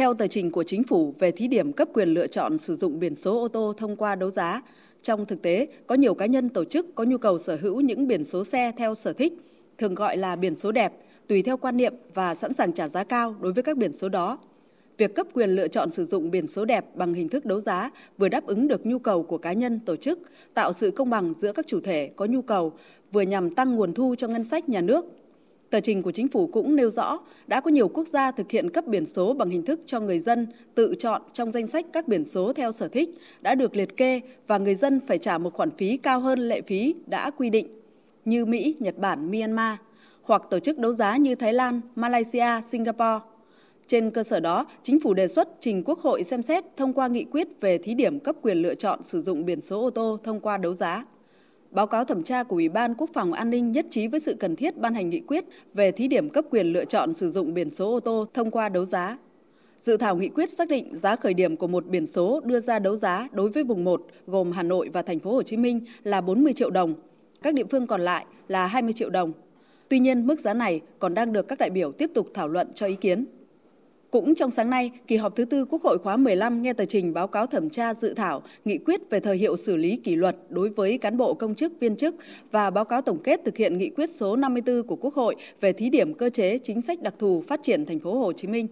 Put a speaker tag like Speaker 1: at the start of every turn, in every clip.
Speaker 1: Theo tờ trình của chính phủ về thí điểm cấp quyền lựa chọn sử dụng biển số ô tô thông qua đấu giá, trong thực tế có nhiều cá nhân tổ chức có nhu cầu sở hữu những biển số xe theo sở thích, thường gọi là biển số đẹp, tùy theo quan niệm và sẵn sàng trả giá cao đối với các biển số đó. Việc cấp quyền lựa chọn sử dụng biển số đẹp bằng hình thức đấu giá vừa đáp ứng được nhu cầu của cá nhân, tổ chức, tạo sự công bằng giữa các chủ thể có nhu cầu, vừa nhằm tăng nguồn thu cho ngân sách nhà nước. Tờ trình của chính phủ cũng nêu rõ đã có nhiều quốc gia thực hiện cấp biển số bằng hình thức cho người dân tự chọn trong danh sách các biển số theo sở thích đã được liệt kê và người dân phải trả một khoản phí cao hơn lệ phí đã quy định như Mỹ, Nhật Bản, Myanmar hoặc tổ chức đấu giá như Thái Lan, Malaysia, Singapore. Trên cơ sở đó, chính phủ đề xuất trình Quốc hội xem xét thông qua nghị quyết về thí điểm cấp quyền lựa chọn sử dụng biển số ô tô thông qua đấu giá. Báo cáo thẩm tra của Ủy ban Quốc phòng An ninh nhất trí với sự cần thiết ban hành nghị quyết về thí điểm cấp quyền lựa chọn sử dụng biển số ô tô thông qua đấu giá. Dự thảo nghị quyết xác định giá khởi điểm của một biển số đưa ra đấu giá đối với vùng 1 gồm Hà Nội và thành phố Hồ Chí Minh là 40 triệu đồng, các địa phương còn lại là 20 triệu đồng. Tuy nhiên, mức giá này còn đang được các đại biểu tiếp tục thảo luận cho ý kiến. Cũng trong sáng nay, kỳ họp thứ tư Quốc hội khóa 15 nghe tờ trình báo cáo thẩm tra dự thảo nghị quyết về thời hiệu xử lý kỷ luật đối với cán bộ công chức viên chức và báo cáo tổng kết thực hiện nghị quyết số 54 của Quốc hội về thí điểm cơ chế chính sách đặc thù phát triển thành phố Hồ Chí Minh.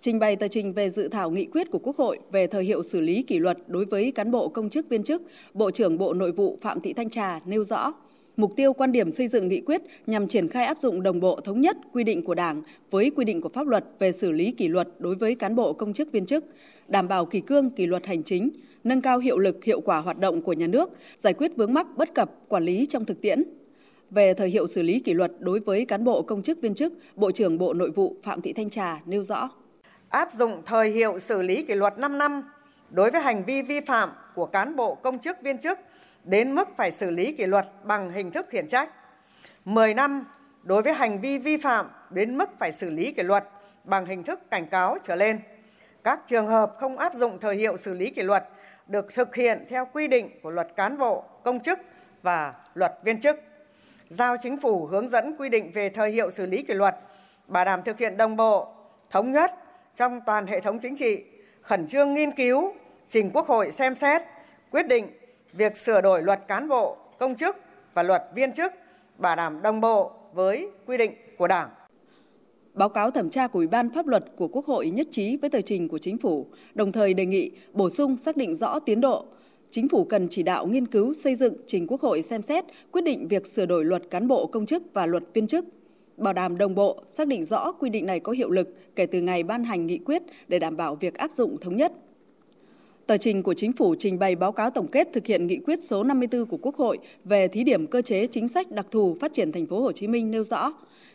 Speaker 1: Trình bày tờ trình về dự thảo nghị quyết của Quốc hội về thời hiệu xử lý kỷ luật đối với cán bộ công chức viên chức, Bộ trưởng Bộ Nội vụ Phạm Thị Thanh Trà nêu rõ Mục tiêu quan điểm xây dựng nghị quyết nhằm triển khai áp dụng đồng bộ thống nhất quy định của Đảng với quy định của pháp luật về xử lý kỷ luật đối với cán bộ công chức viên chức, đảm bảo kỷ cương kỷ luật hành chính, nâng cao hiệu lực hiệu quả hoạt động của nhà nước, giải quyết vướng mắc bất cập quản lý trong thực tiễn. Về thời hiệu xử lý kỷ luật đối với cán bộ công chức viên chức, Bộ trưởng Bộ Nội vụ Phạm Thị Thanh Trà nêu rõ.
Speaker 2: Áp dụng thời hiệu xử lý kỷ luật 5 năm đối với hành vi vi phạm của cán bộ công chức viên chức – đến mức phải xử lý kỷ luật bằng hình thức khiển trách. 10 năm đối với hành vi vi phạm đến mức phải xử lý kỷ luật bằng hình thức cảnh cáo trở lên. Các trường hợp không áp dụng thời hiệu xử lý kỷ luật được thực hiện theo quy định của luật cán bộ, công chức và luật viên chức. Giao chính phủ hướng dẫn quy định về thời hiệu xử lý kỷ luật, bảo đảm thực hiện đồng bộ, thống nhất trong toàn hệ thống chính trị, khẩn trương nghiên cứu, trình Quốc hội xem xét, quyết định việc sửa đổi luật cán bộ, công chức và luật viên chức bảo đảm đồng bộ với quy định của Đảng.
Speaker 1: Báo cáo thẩm tra của Ủy ban pháp luật của Quốc hội nhất trí với tờ trình của chính phủ, đồng thời đề nghị bổ sung xác định rõ tiến độ. Chính phủ cần chỉ đạo nghiên cứu xây dựng trình Quốc hội xem xét quyết định việc sửa đổi luật cán bộ công chức và luật viên chức, bảo đảm đồng bộ, xác định rõ quy định này có hiệu lực kể từ ngày ban hành nghị quyết để đảm bảo việc áp dụng thống nhất. Tờ trình của Chính phủ trình bày báo cáo tổng kết thực hiện nghị quyết số 54 của Quốc hội về thí điểm cơ chế chính sách đặc thù phát triển thành phố Hồ Chí Minh nêu rõ,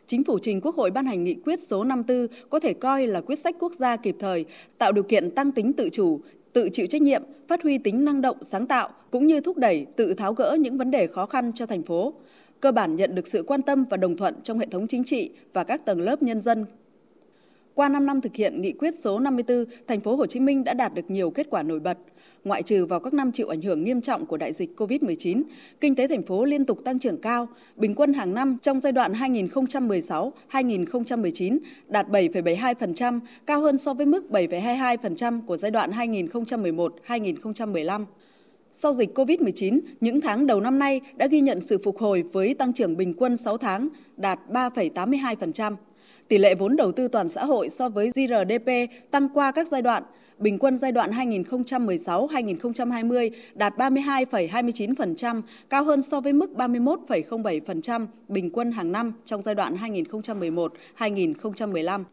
Speaker 1: Chính phủ trình Quốc hội ban hành nghị quyết số 54 có thể coi là quyết sách quốc gia kịp thời, tạo điều kiện tăng tính tự chủ, tự chịu trách nhiệm, phát huy tính năng động, sáng tạo cũng như thúc đẩy tự tháo gỡ những vấn đề khó khăn cho thành phố. Cơ bản nhận được sự quan tâm và đồng thuận trong hệ thống chính trị và các tầng lớp nhân dân qua 5 năm thực hiện nghị quyết số 54, thành phố Hồ Chí Minh đã đạt được nhiều kết quả nổi bật. Ngoại trừ vào các năm chịu ảnh hưởng nghiêm trọng của đại dịch COVID-19, kinh tế thành phố liên tục tăng trưởng cao, bình quân hàng năm trong giai đoạn 2016-2019 đạt 7,72%, cao hơn so với mức 7,22% của giai đoạn 2011-2015. Sau dịch COVID-19, những tháng đầu năm nay đã ghi nhận sự phục hồi với tăng trưởng bình quân 6 tháng đạt 3,82%. Tỷ lệ vốn đầu tư toàn xã hội so với GRDP tăng qua các giai đoạn, bình quân giai đoạn 2016-2020 đạt 32,29%, cao hơn so với mức 31,07% bình quân hàng năm trong giai đoạn 2011-2015.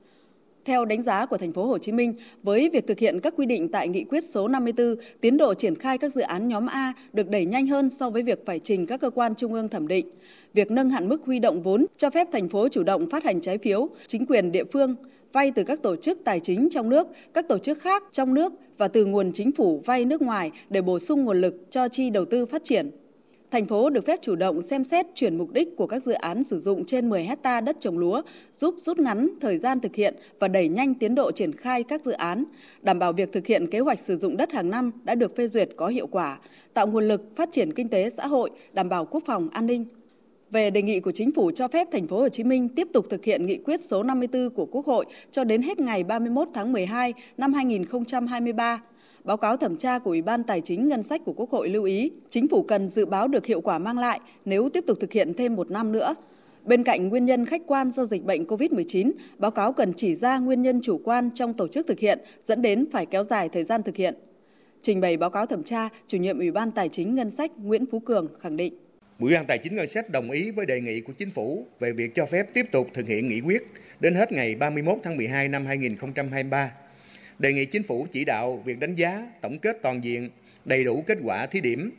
Speaker 1: Theo đánh giá của thành phố Hồ Chí Minh, với việc thực hiện các quy định tại nghị quyết số 54, tiến độ triển khai các dự án nhóm A được đẩy nhanh hơn so với việc phải trình các cơ quan trung ương thẩm định. Việc nâng hạn mức huy động vốn cho phép thành phố chủ động phát hành trái phiếu, chính quyền địa phương vay từ các tổ chức tài chính trong nước, các tổ chức khác trong nước và từ nguồn chính phủ vay nước ngoài để bổ sung nguồn lực cho chi đầu tư phát triển thành phố được phép chủ động xem xét chuyển mục đích của các dự án sử dụng trên 10 hecta đất trồng lúa, giúp rút ngắn thời gian thực hiện và đẩy nhanh tiến độ triển khai các dự án, đảm bảo việc thực hiện kế hoạch sử dụng đất hàng năm đã được phê duyệt có hiệu quả, tạo nguồn lực phát triển kinh tế xã hội, đảm bảo quốc phòng an ninh. về đề nghị của chính phủ cho phép thành phố Hồ Chí Minh tiếp tục thực hiện nghị quyết số 54 của Quốc hội cho đến hết ngày 31 tháng 12 năm 2023. Báo cáo thẩm tra của Ủy ban Tài chính Ngân sách của Quốc hội lưu ý, chính phủ cần dự báo được hiệu quả mang lại nếu tiếp tục thực hiện thêm một năm nữa. Bên cạnh nguyên nhân khách quan do dịch bệnh COVID-19, báo cáo cần chỉ ra nguyên nhân chủ quan trong tổ chức thực hiện dẫn đến phải kéo dài thời gian thực hiện. Trình bày báo cáo thẩm tra, chủ nhiệm Ủy ban Tài chính Ngân sách Nguyễn Phú Cường khẳng định.
Speaker 3: Ủy ban Tài chính Ngân sách đồng ý với đề nghị của chính phủ về việc cho phép tiếp tục thực hiện nghị quyết đến hết ngày 31 tháng 12 năm 2023. Đề nghị chính phủ chỉ đạo việc đánh giá, tổng kết toàn diện, đầy đủ kết quả thí điểm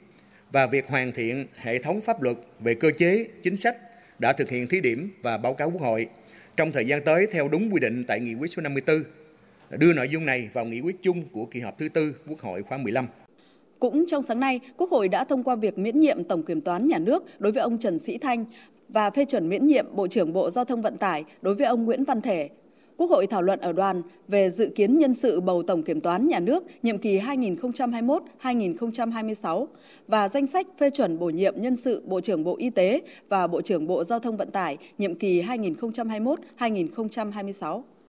Speaker 3: và việc hoàn thiện hệ thống pháp luật về cơ chế, chính sách đã thực hiện thí điểm và báo cáo Quốc hội trong thời gian tới theo đúng quy định tại nghị quyết số 54, đưa nội dung này vào nghị quyết chung của kỳ họp thứ tư Quốc hội khóa 15.
Speaker 1: Cũng trong sáng nay, Quốc hội đã thông qua việc miễn nhiệm Tổng Kiểm toán Nhà nước đối với ông Trần Sĩ Thanh và phê chuẩn miễn nhiệm Bộ trưởng Bộ Giao thông Vận tải đối với ông Nguyễn Văn Thể. Quốc hội thảo luận ở đoàn về dự kiến nhân sự bầu Tổng Kiểm toán Nhà nước nhiệm kỳ 2021-2026 và danh sách phê chuẩn bổ nhiệm nhân sự Bộ trưởng Bộ Y tế và Bộ trưởng Bộ Giao thông Vận tải nhiệm kỳ 2021-2026.